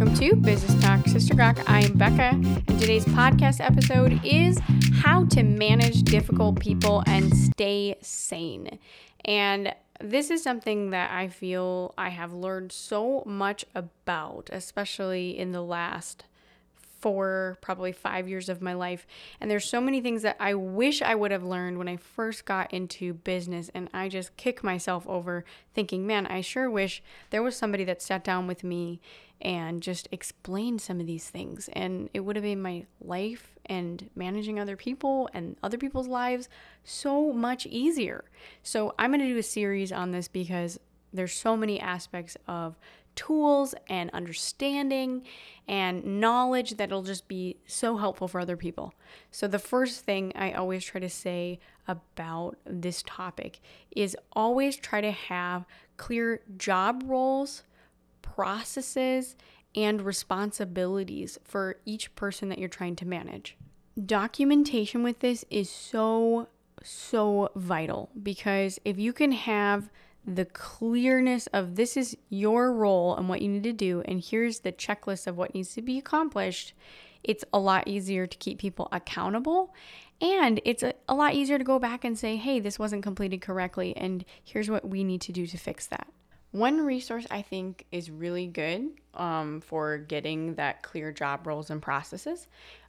welcome to Business Talk Sister Rock. I am Becca, and today's podcast episode is how to manage difficult people and stay sane. And this is something that I feel I have learned so much about, especially in the last four, probably five years of my life. And there's so many things that I wish I would have learned when I first got into business. And I just kick myself over thinking, man, I sure wish there was somebody that sat down with me and just explain some of these things. And it would have made my life and managing other people and other people's lives so much easier. So I'm going to do a series on this because there's so many aspects of tools and understanding and knowledge that'll just be so helpful for other people. So, the first thing I always try to say about this topic is always try to have clear job roles, processes, and responsibilities for each person that you're trying to manage. Documentation with this is so, so vital because if you can have the clearness of this is your role and what you need to do, and here's the checklist of what needs to be accomplished, it's a lot easier to keep people accountable. And it's a, a lot easier to go back and say, hey, this wasn't completed correctly, and here's what we need to do to fix that. One resource I think is really good um, for getting that clear job roles and processes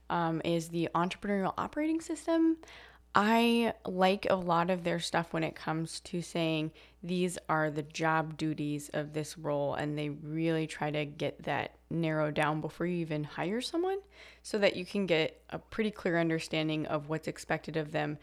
um, is the entrepreneurial operating system. I like a lot of their stuff when it comes to saying these are the job duties of this role, and they really try to get that narrowed down before you even hire someone so that you can get a pretty clear understanding of what's expected of them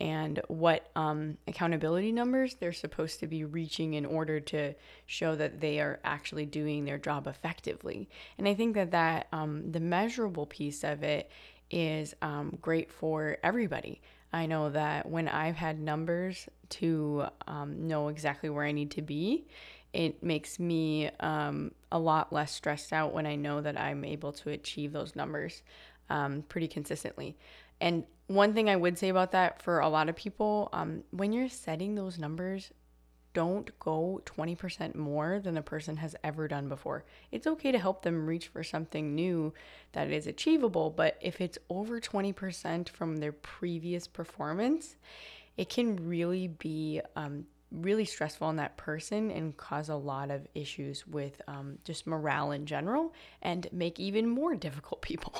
and what um, accountability numbers they're supposed to be reaching in order to show that they are actually doing their job effectively. And I think that that um, the measurable piece of it is um, great for everybody. I know that when I've had numbers to um, know exactly where I need to be, it makes me um, a lot less stressed out when I know that I'm able to achieve those numbers um, pretty consistently. And one thing I would say about that for a lot of people, um, when you're setting those numbers, don't go 20% more than the person has ever done before. It's okay to help them reach for something new that is achievable, but if it's over 20% from their previous performance, it can really be um, really stressful on that person and cause a lot of issues with um, just morale in general and make even more difficult people.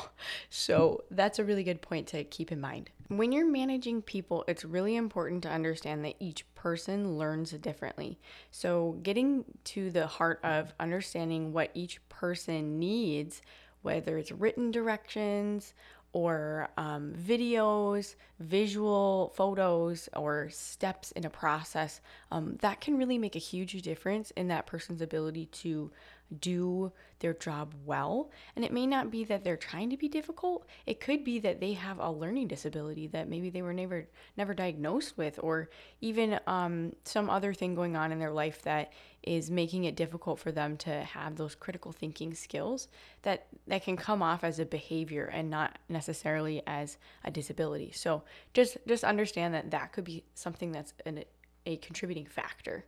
So, that's a really good point to keep in mind. When you're managing people, it's really important to understand that each person learns differently. So, getting to the heart of understanding what each person needs, whether it's written directions or um, videos, visual photos, or steps in a process, um, that can really make a huge difference in that person's ability to do their job well. And it may not be that they're trying to be difficult. It could be that they have a learning disability that maybe they were never never diagnosed with, or even um, some other thing going on in their life that is making it difficult for them to have those critical thinking skills that that can come off as a behavior and not necessarily as a disability. So just just understand that that could be something that's an, a contributing factor.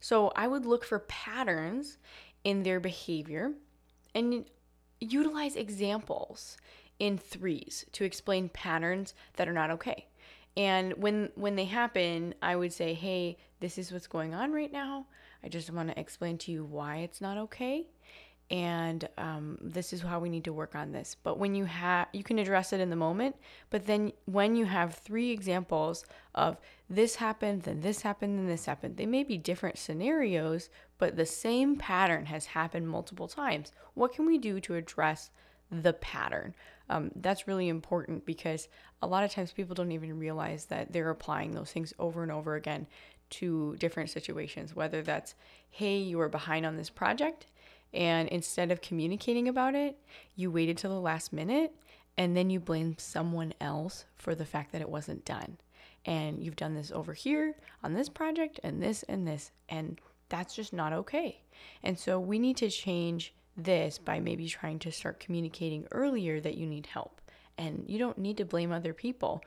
So I would look for patterns in their behavior and utilize examples in threes to explain patterns that are not okay. And when when they happen, I would say, "Hey, this is what's going on right now. I just want to explain to you why it's not okay." and um, this is how we need to work on this but when you have you can address it in the moment but then when you have three examples of this happened then this happened then this happened they may be different scenarios but the same pattern has happened multiple times what can we do to address the pattern um, that's really important because a lot of times people don't even realize that they're applying those things over and over again to different situations whether that's hey you were behind on this project and instead of communicating about it, you waited till the last minute and then you blame someone else for the fact that it wasn't done. And you've done this over here on this project and this and this. And that's just not okay. And so we need to change this by maybe trying to start communicating earlier that you need help. And you don't need to blame other people,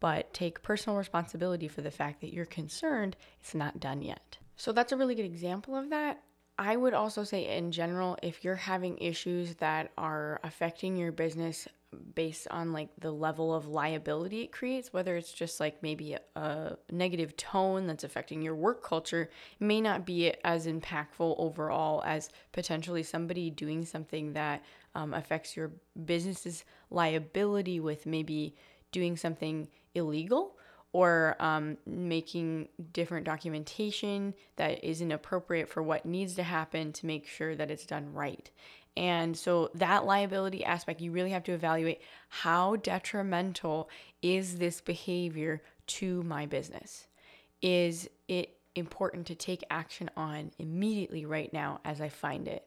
but take personal responsibility for the fact that you're concerned it's not done yet. So that's a really good example of that. I would also say, in general, if you're having issues that are affecting your business based on like the level of liability it creates, whether it's just like maybe a, negative tone that's affecting your work culture, may not be as impactful overall as potentially somebody doing something that um, affects your business's liability with maybe doing something illegal or um, making different documentation that isn't appropriate for what needs to happen to make sure that it's done right. And so that liability aspect, you really have to evaluate how detrimental is this behavior to my business? Is it important to take action on immediately right now as I find it?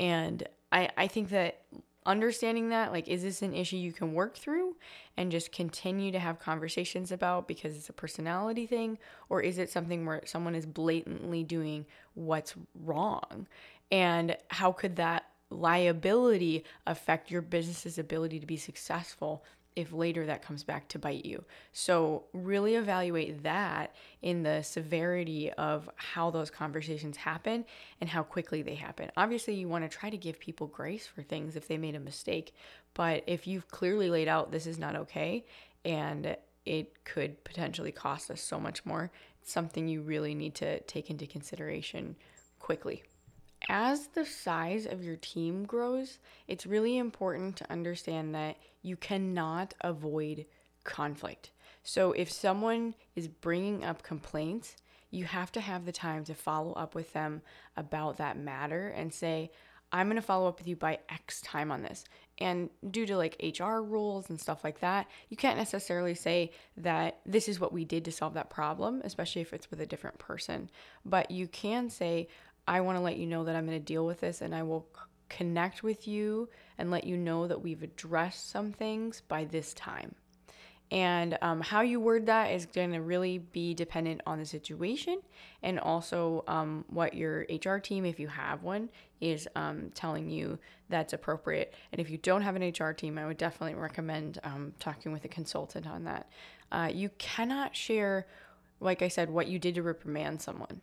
And I, I think that understanding that like is this an issue you can work through and just continue to have conversations about because it's a personality thing or is it something where someone is blatantly doing what's wrong and how could that liability affect your business's ability to be successful if later that comes back to bite you. So, really evaluate that in the severity of how those conversations happen and how quickly they happen. Obviously, you want to try to give people grace for things if they made a mistake, but if you've clearly laid out this is not okay and it could potentially cost us so much more, it's something you really need to take into consideration quickly as the size of your team grows, it's really important to understand that you cannot avoid conflict. So if someone is bringing up complaints, you have to have the time to follow up with them about that matter and say, I'm going to follow up with you by X time on this. And due to like HR rules and stuff like that, you can't necessarily say that this is what we did to solve that problem, especially if it's with a different person. But you can say, I want to let you know that I'm going to deal with this and I will connect with you and let you know that we've addressed some things by this time. And um, how you word that is going to really be dependent on the situation and also um, what your HR team, if you have one, is um, telling you that's appropriate. And if you don't have an HR team, I would definitely recommend um, talking with a consultant on that. Uh, you cannot share, like I said, what you did to reprimand someone,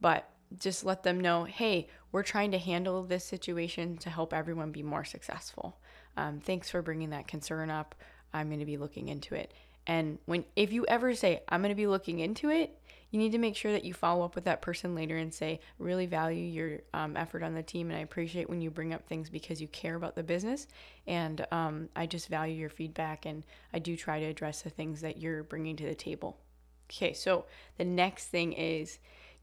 but just let them know hey, we're trying to handle this situation to help everyone be more successful. Um, thanks for bringing that concern up. I'm going to be looking into it. And when if you ever say I'm going to be looking into it, you need to make sure that you follow up with that person later and say, really value your um, effort on the team, and I appreciate when you bring up things because you care about the business, and um, I just value your feedback, and I do try to address the things that you're bringing to the table. Okay, so the next thing is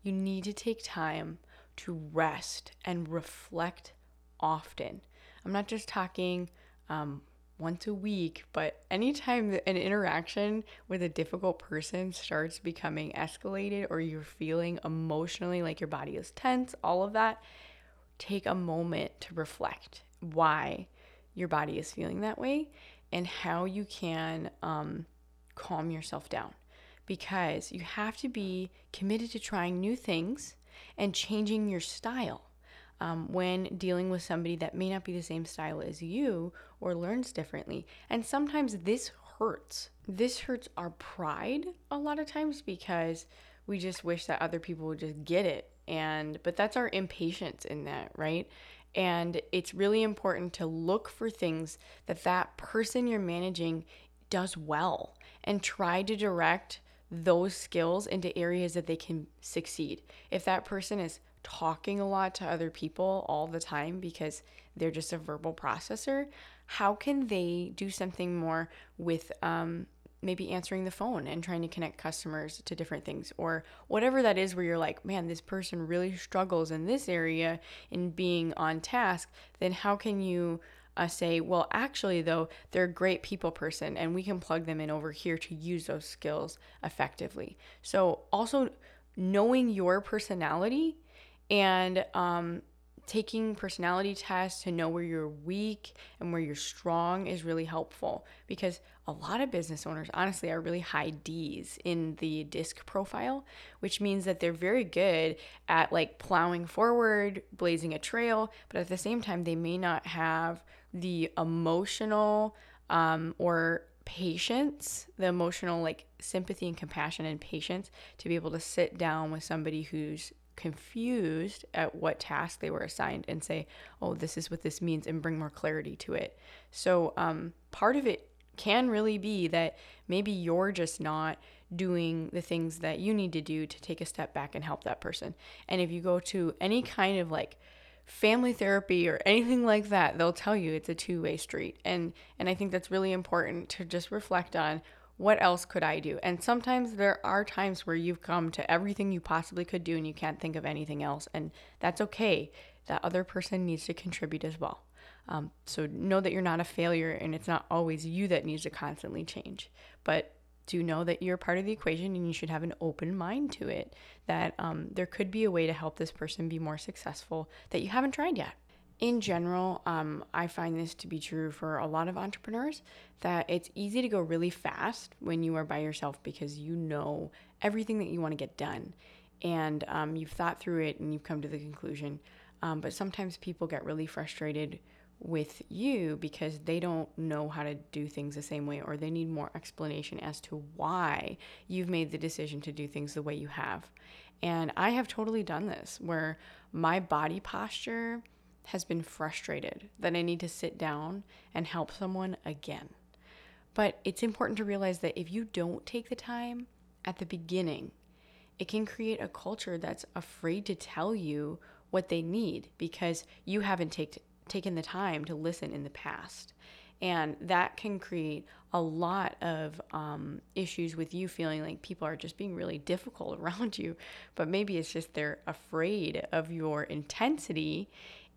you need to take time to rest and reflect often. I'm not just talking um, once a week, but anytime an interaction with a difficult person starts becoming escalated or you're feeling emotionally like your body is tense, all of that, take a moment to reflect why your body is feeling that way and how you can um, calm yourself down because you have to be committed to trying new things and changing your style um, when dealing with somebody that may not be the same style as you or learns differently. And sometimes this hurts. This hurts our pride a lot of times because we just wish that other people would just get it. And but that's our impatience in that, right? And it's really important to look for things that that person you're managing does well and try to direct those skills into areas that they can succeed. If that person is talking a lot to other people all the time because they're just a verbal processor, how can they do something more with um, maybe answering the phone and trying to connect customers to different things or whatever that is where you're like, man, this person really struggles in this area in being on task, then how can you uh, say, well, actually, though, they're a great people person and we can plug them in over here to use those skills effectively. So, also knowing your personality and um, taking personality tests to know where you're weak and where you're strong is really helpful because a lot of business owners honestly are really high D's in the disc profile, which means that they're very good at like plowing forward, blazing a trail, but at the same time they may not have the emotional um, or patience, the emotional like sympathy and compassion and patience to be able to sit down with somebody who's confused at what task they were assigned and say, oh, this is what this means, and bring more clarity to it. So, um, part of it can really be that maybe you're just not doing the things that you need to do to take a step back and help that person. And if you go to any kind of like family therapy or anything like that, they'll tell you it's a two-way street. And and I think that's really important to just reflect on what else could I do? And sometimes there are times where you've come to everything you possibly could do and you can't think of anything else. And that's okay. That other person needs to contribute as well. Um, so know that you're not a failure and it's not always you that needs to constantly change. But do know that you're part of the equation and you should have an open mind to it. That um, there could be a way to help this person be more successful that you haven't tried yet in general, um, I find this to be true for a lot of entrepreneurs that it's easy to go really fast when you are by yourself because you know everything that you want to get done and um, you've thought through it and you've come to the conclusion. Um, but sometimes people get really frustrated with you because they don't know how to do things the same way or they need more explanation as to why you've made the decision to do things the way you have. And I have totally done this where my body posture has been frustrated that I need to sit down and help someone again. But it's important to realize that if you don't take the time at the beginning, it can create a culture that's afraid to tell you what they need because you haven't take, taken the time to listen in the past. And that can create a lot of um, issues with you feeling like people are just being really difficult around you. But maybe it's just they're afraid of your intensity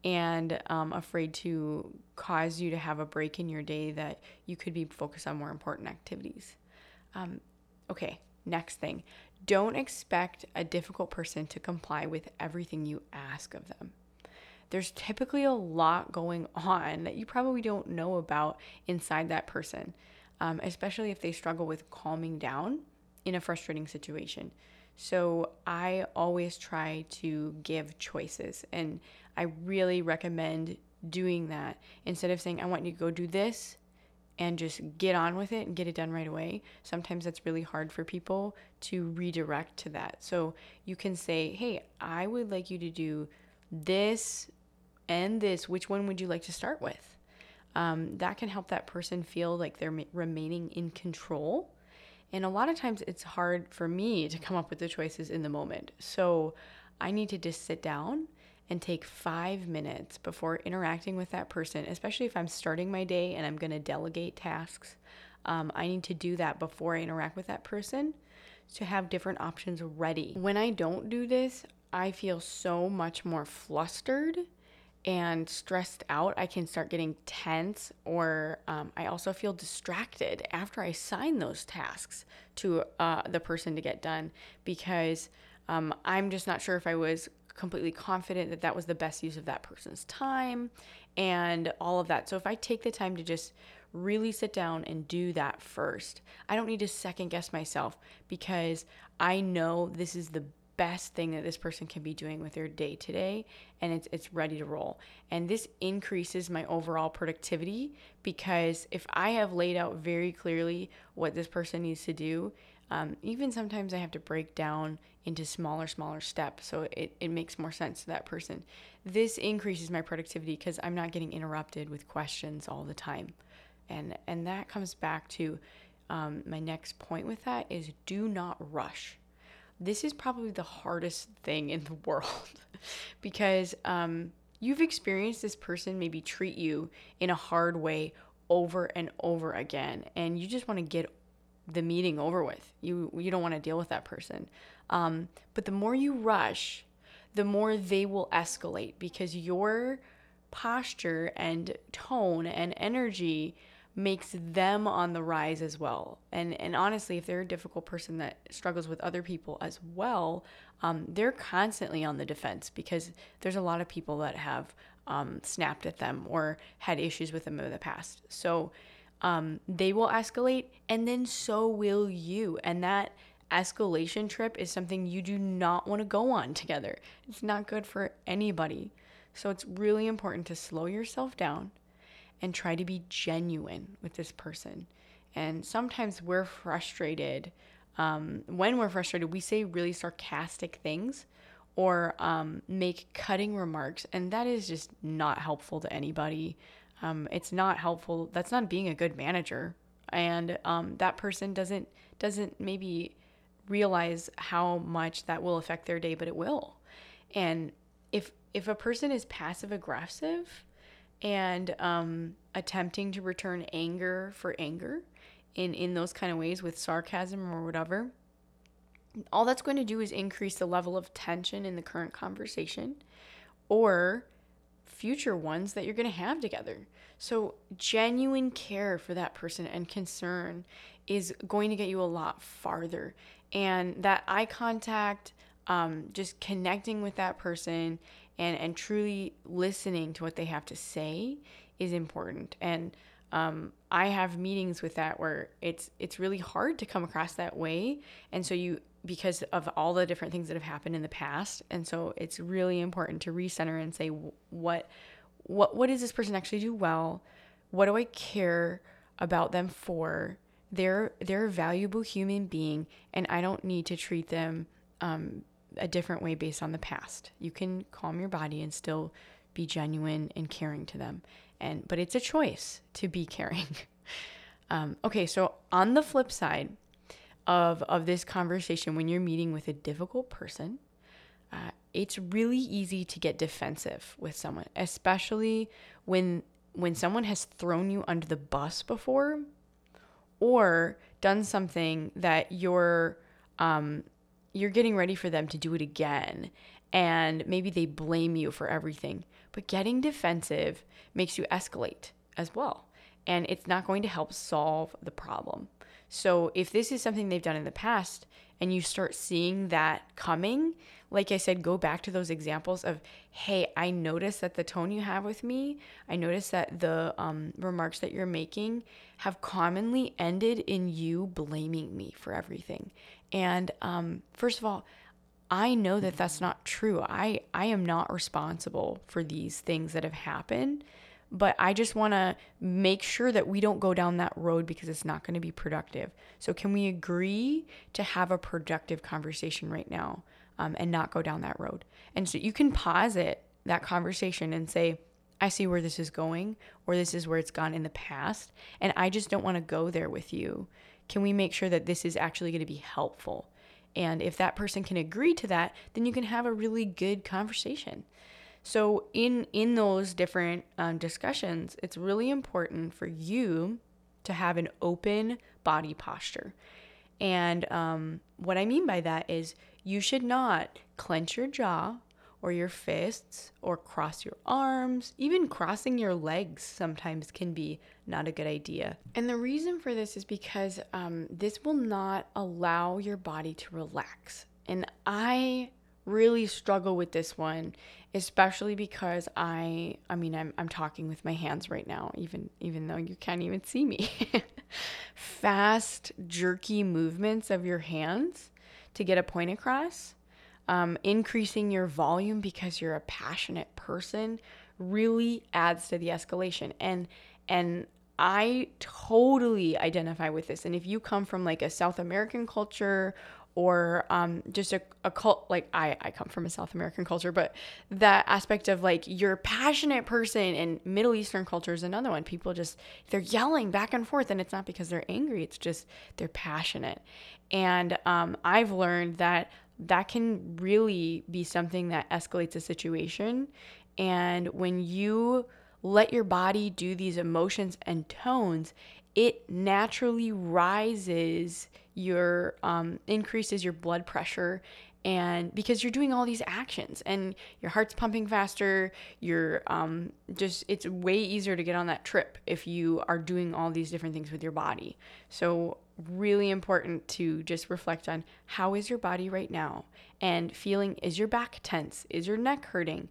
and um, afraid to cause you to have a break in your day that you could be focused on more important activities. Um, okay, next thing don't expect a difficult person to comply with everything you ask of them. There's typically a lot going on that you probably don't know about inside that person, um, especially if they struggle with calming down in a frustrating situation. So I always try to give choices, and I really recommend doing that instead of saying, I want you to go do this and just get on with it and get it done right away. Sometimes that's really hard for people to redirect to that. So you can say, Hey, I would like you to do this and this. Which one would you like to start with? Um, that can help that person feel like they're remaining in control and a lot of times it's hard for me to come up with the choices in the moment. So I need to just sit down and take five minutes before interacting with that person, especially if I'm starting my day and I'm going to delegate tasks. Um, I need to do that before I interact with that person to have different options ready. When I don't do this, I feel so much more flustered and stressed out, I can start getting tense, or um, I also feel distracted after I assign those tasks to uh, the person to get done because um, I'm just not sure if I was completely confident that that was the best use of that person's time and all of that. So if I take the time to just really sit down and do that first, I don't need to second guess myself because I know this is the best thing that this person can be doing with their day today and it's it's ready to roll. And this increases my overall productivity because if I have laid out very clearly what this person needs to do, um, even sometimes I have to break down into smaller, smaller steps so it, it makes more sense to that person. This increases my productivity because I'm not getting interrupted with questions all the time. And, and that comes back to um, my next point with that is do not rush this is probably the hardest thing in the world because um, you've experienced this person maybe treat you in a hard way over and over again, and you just want to get the meeting over with. You you don't want to deal with that person. Um, but the more you rush, the more they will escalate because your posture and tone and energy makes them on the rise as well. And and honestly, if they're a difficult person that struggles with other people as well, um, they're constantly on the defense because there's a lot of people that have um, snapped at them or had issues with them in the past. So um, they will escalate, and then so will you. And that escalation trip is something you do not want to go on together. It's not good for anybody. So it's really important to slow yourself down and try to be genuine with this person. And sometimes we're frustrated. Um, when we're frustrated, we say really sarcastic things or um, make cutting remarks. And that is just not helpful to anybody. Um, it's not helpful. That's not being a good manager. And um, that person doesn't doesn't maybe realize how much that will affect their day, but it will. And if if a person is passive aggressive and um, attempting to return anger for anger in in those kind of ways with sarcasm or whatever, all that's going to do is increase the level of tension in the current conversation or future ones that you're going to have together. So, genuine care for that person and concern is going to get you a lot farther. And that eye contact, um, just connecting with that person and, and truly listening to what they have to say is important. And um, I have meetings with that where it's it's really hard to come across that way, and so you because of all the different things that have happened in the past, and so it's really important to recenter and say what what what does this person actually do well? What do I care about them for? They're they're a valuable human being, and I don't need to treat them um, a different way based on the past. You can calm your body and still be genuine and caring to them, and but it's a choice to be caring. um, okay, so on the flip side of of this conversation, when you're meeting with a difficult person, uh, it's really easy to get defensive with someone, especially when when someone has thrown you under the bus before or done something that you're um, you're getting ready for them to do it again and maybe they blame you for everything. But getting defensive makes you escalate as well and it's not going to help solve the problem so if this is something they've done in the past and you start seeing that coming like I said, go back to those examples of, hey, I noticed that the tone you have with me, I noticed that the um, remarks that you're making have commonly ended in you blaming me for everything. And um, first of all, I know that that's not true. I, I am not responsible for these things that have happened, but I just want to make sure that we don't go down that road because it's not going to be productive. So, can we agree to have a productive conversation right now? um, and not go down that road. And so you can pause it, that conversation, and say, I see where this is going, or this is where it's gone in the past, and I just don't want to go there with you. Can we make sure that this is actually going to be helpful? And if that person can agree to that, then you can have a really good conversation. So in in those different um, discussions, it's really important for you to have an open body posture. And um, what I mean by that is you should not clench your jaw or your fists or cross your arms. Even crossing your legs sometimes can be not a good idea. And the reason for this is because um, this will not allow your body to relax. And I really struggle with this one especially because i i mean i'm, I'm talking with my hands right now even even though you can't even see me fast jerky movements of your hands to get a point across um, increasing your volume because you're a passionate person really adds to the escalation and and I totally identify with this. And if you come from like a South American culture or um, just a, a cult like I, I come from a south american culture but that aspect of like you're a passionate person in middle eastern culture is another one. People just they're yelling back and forth and it's not because they're angry it's just they're passionate. And um, i've learned that that can really be something that escalates a situation. And when you let your body do these emotions and tones it naturally rises your um, increases your blood pressure and because you're doing all these actions and your heart's pumping faster you're um, just it's way easier to get on that trip if you are doing all these different things with your body. So really important to just reflect on how is your body right now and feeling is your back tense? Is your neck hurting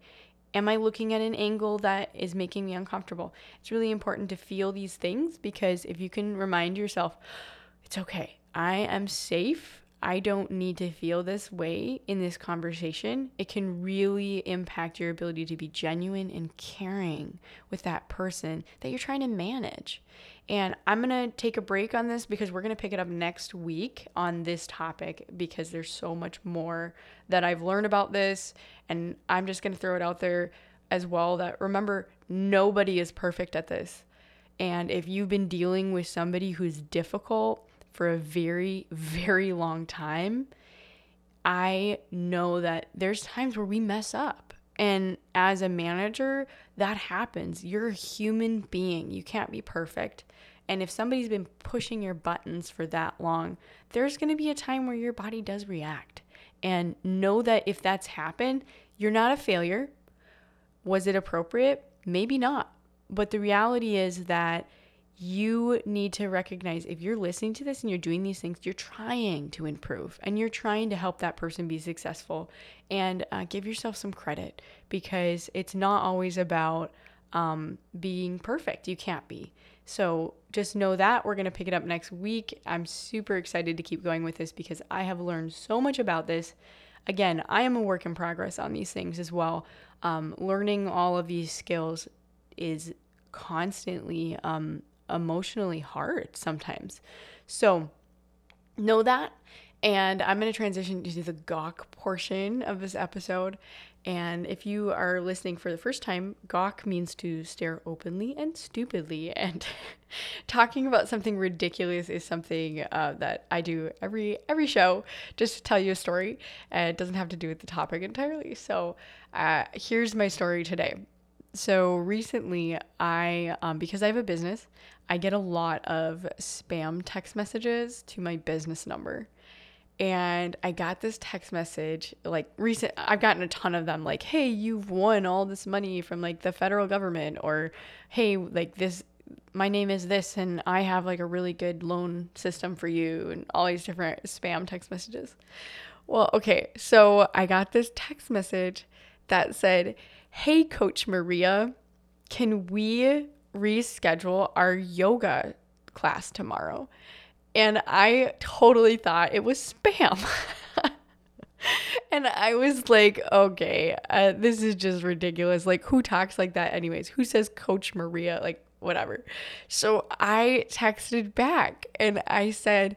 Am I looking at an angle that is making me uncomfortable? It's really important to feel these things because if you can remind yourself, it's okay, I am safe, I don't need to feel this way in this conversation, it can really impact your ability to be genuine and caring with that person that you're trying to manage. And I'm going to take a break on this because we're going to pick it up next week on this topic because there's so much more that I've learned about this. And I'm just going to throw it out there as well that remember, nobody is perfect at this. And if you've been dealing with somebody who's difficult for a very, very long time, I know that there's times where we mess up. And as a manager, that happens. You're a human being. You can't be perfect. And if somebody's been pushing your buttons for that long, there's going to be a time where your body does react. And know that if that's happened, you're not a failure. Was it appropriate? Maybe not. But the reality is that you need to recognize if you're listening to this and you're doing these things, you're trying to improve and you're trying to help that person be successful. And uh, give yourself some credit because it's not always about um, being perfect. You can't be. So just know that we're going to pick it up next week. I'm super excited to keep going with this because I have learned so much about this. Again, I am a work in progress on these things as well. Um, learning all of these skills is constantly um, emotionally hard sometimes. So know that. And I'm going to transition to the gawk portion of this episode. And if you are listening for the first time, gawk means to stare openly and stupidly. And talking about something ridiculous is something uh, that I do every every show, just to tell you a story. And it doesn't have to do with the topic entirely. So uh, here's my story today. So recently, I um, because I have a business, I get a lot of spam text messages to my business number and I got this text message like recent I've gotten a ton of them like hey you've won all this money from like the federal government or hey like this my name is this and I have like a really good loan system for you and all these different spam text messages. Well, okay, so I got this text message that said, "Hey coach Maria, can we reschedule our yoga class tomorrow?" and I totally thought it was spam. and I was like, okay, uh, this is just ridiculous. Like, who talks like that, anyways? Who says Coach Maria? Like, whatever. So I texted back and I said,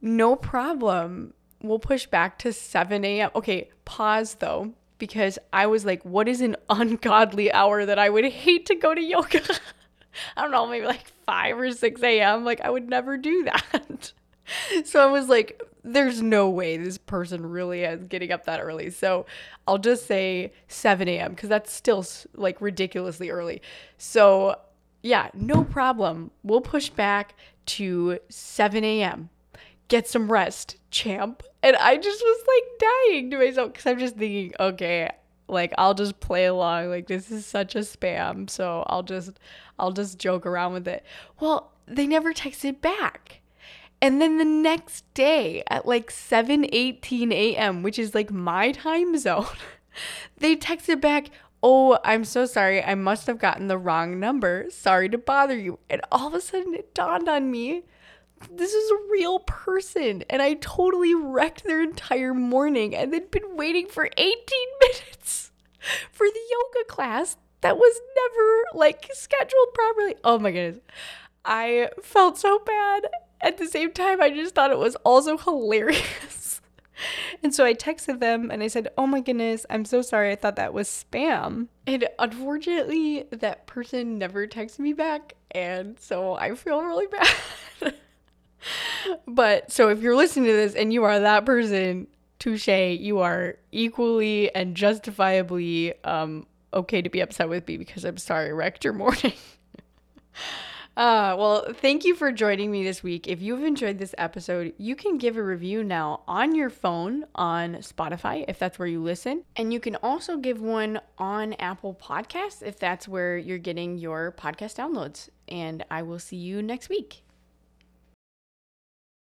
no problem. We'll push back to 7 a.m. Okay, pause though, because I was like, what is an ungodly hour that I would hate to go to yoga? I don't know, maybe like 5 or 6 a.m. Like, I would never do that. so I was like, there's no way this person really is getting up that early. So I'll just say 7 a.m. because that's still like ridiculously early. So yeah, no problem. We'll push back to 7 a.m. Get some rest, champ. And I just was like dying to myself because I'm just thinking, okay, like I'll just play along. Like this is such a spam, so I'll just I'll just joke around with it. Well, they never texted back. And then the next day at like 7:18 a.m., which is like my time zone, they texted back, "Oh, I'm so sorry. I must have gotten the wrong number. Sorry to bother you." And all of a sudden it dawned on me this is a real person and I totally wrecked their entire morning and they'd been waiting for 18 minutes for the yoga class that was never like scheduled properly. Oh my goodness. I felt so bad. At the same time, I just thought it was also hilarious. and so I texted them and I said, Oh my goodness, I'm so sorry. I thought that was spam. And unfortunately, that person never texted me back. And so I feel really bad. But so if you're listening to this and you are that person, touche, you are equally and justifiably um, okay to be upset with me because I'm sorry I wrecked your morning. Uh, well, thank you for joining me this week. If you've enjoyed this episode, you can give a review now on your phone on Spotify if that's where you listen. And you can also give one on Apple Podcasts if that's where you're getting your podcast downloads. And I will see you next week.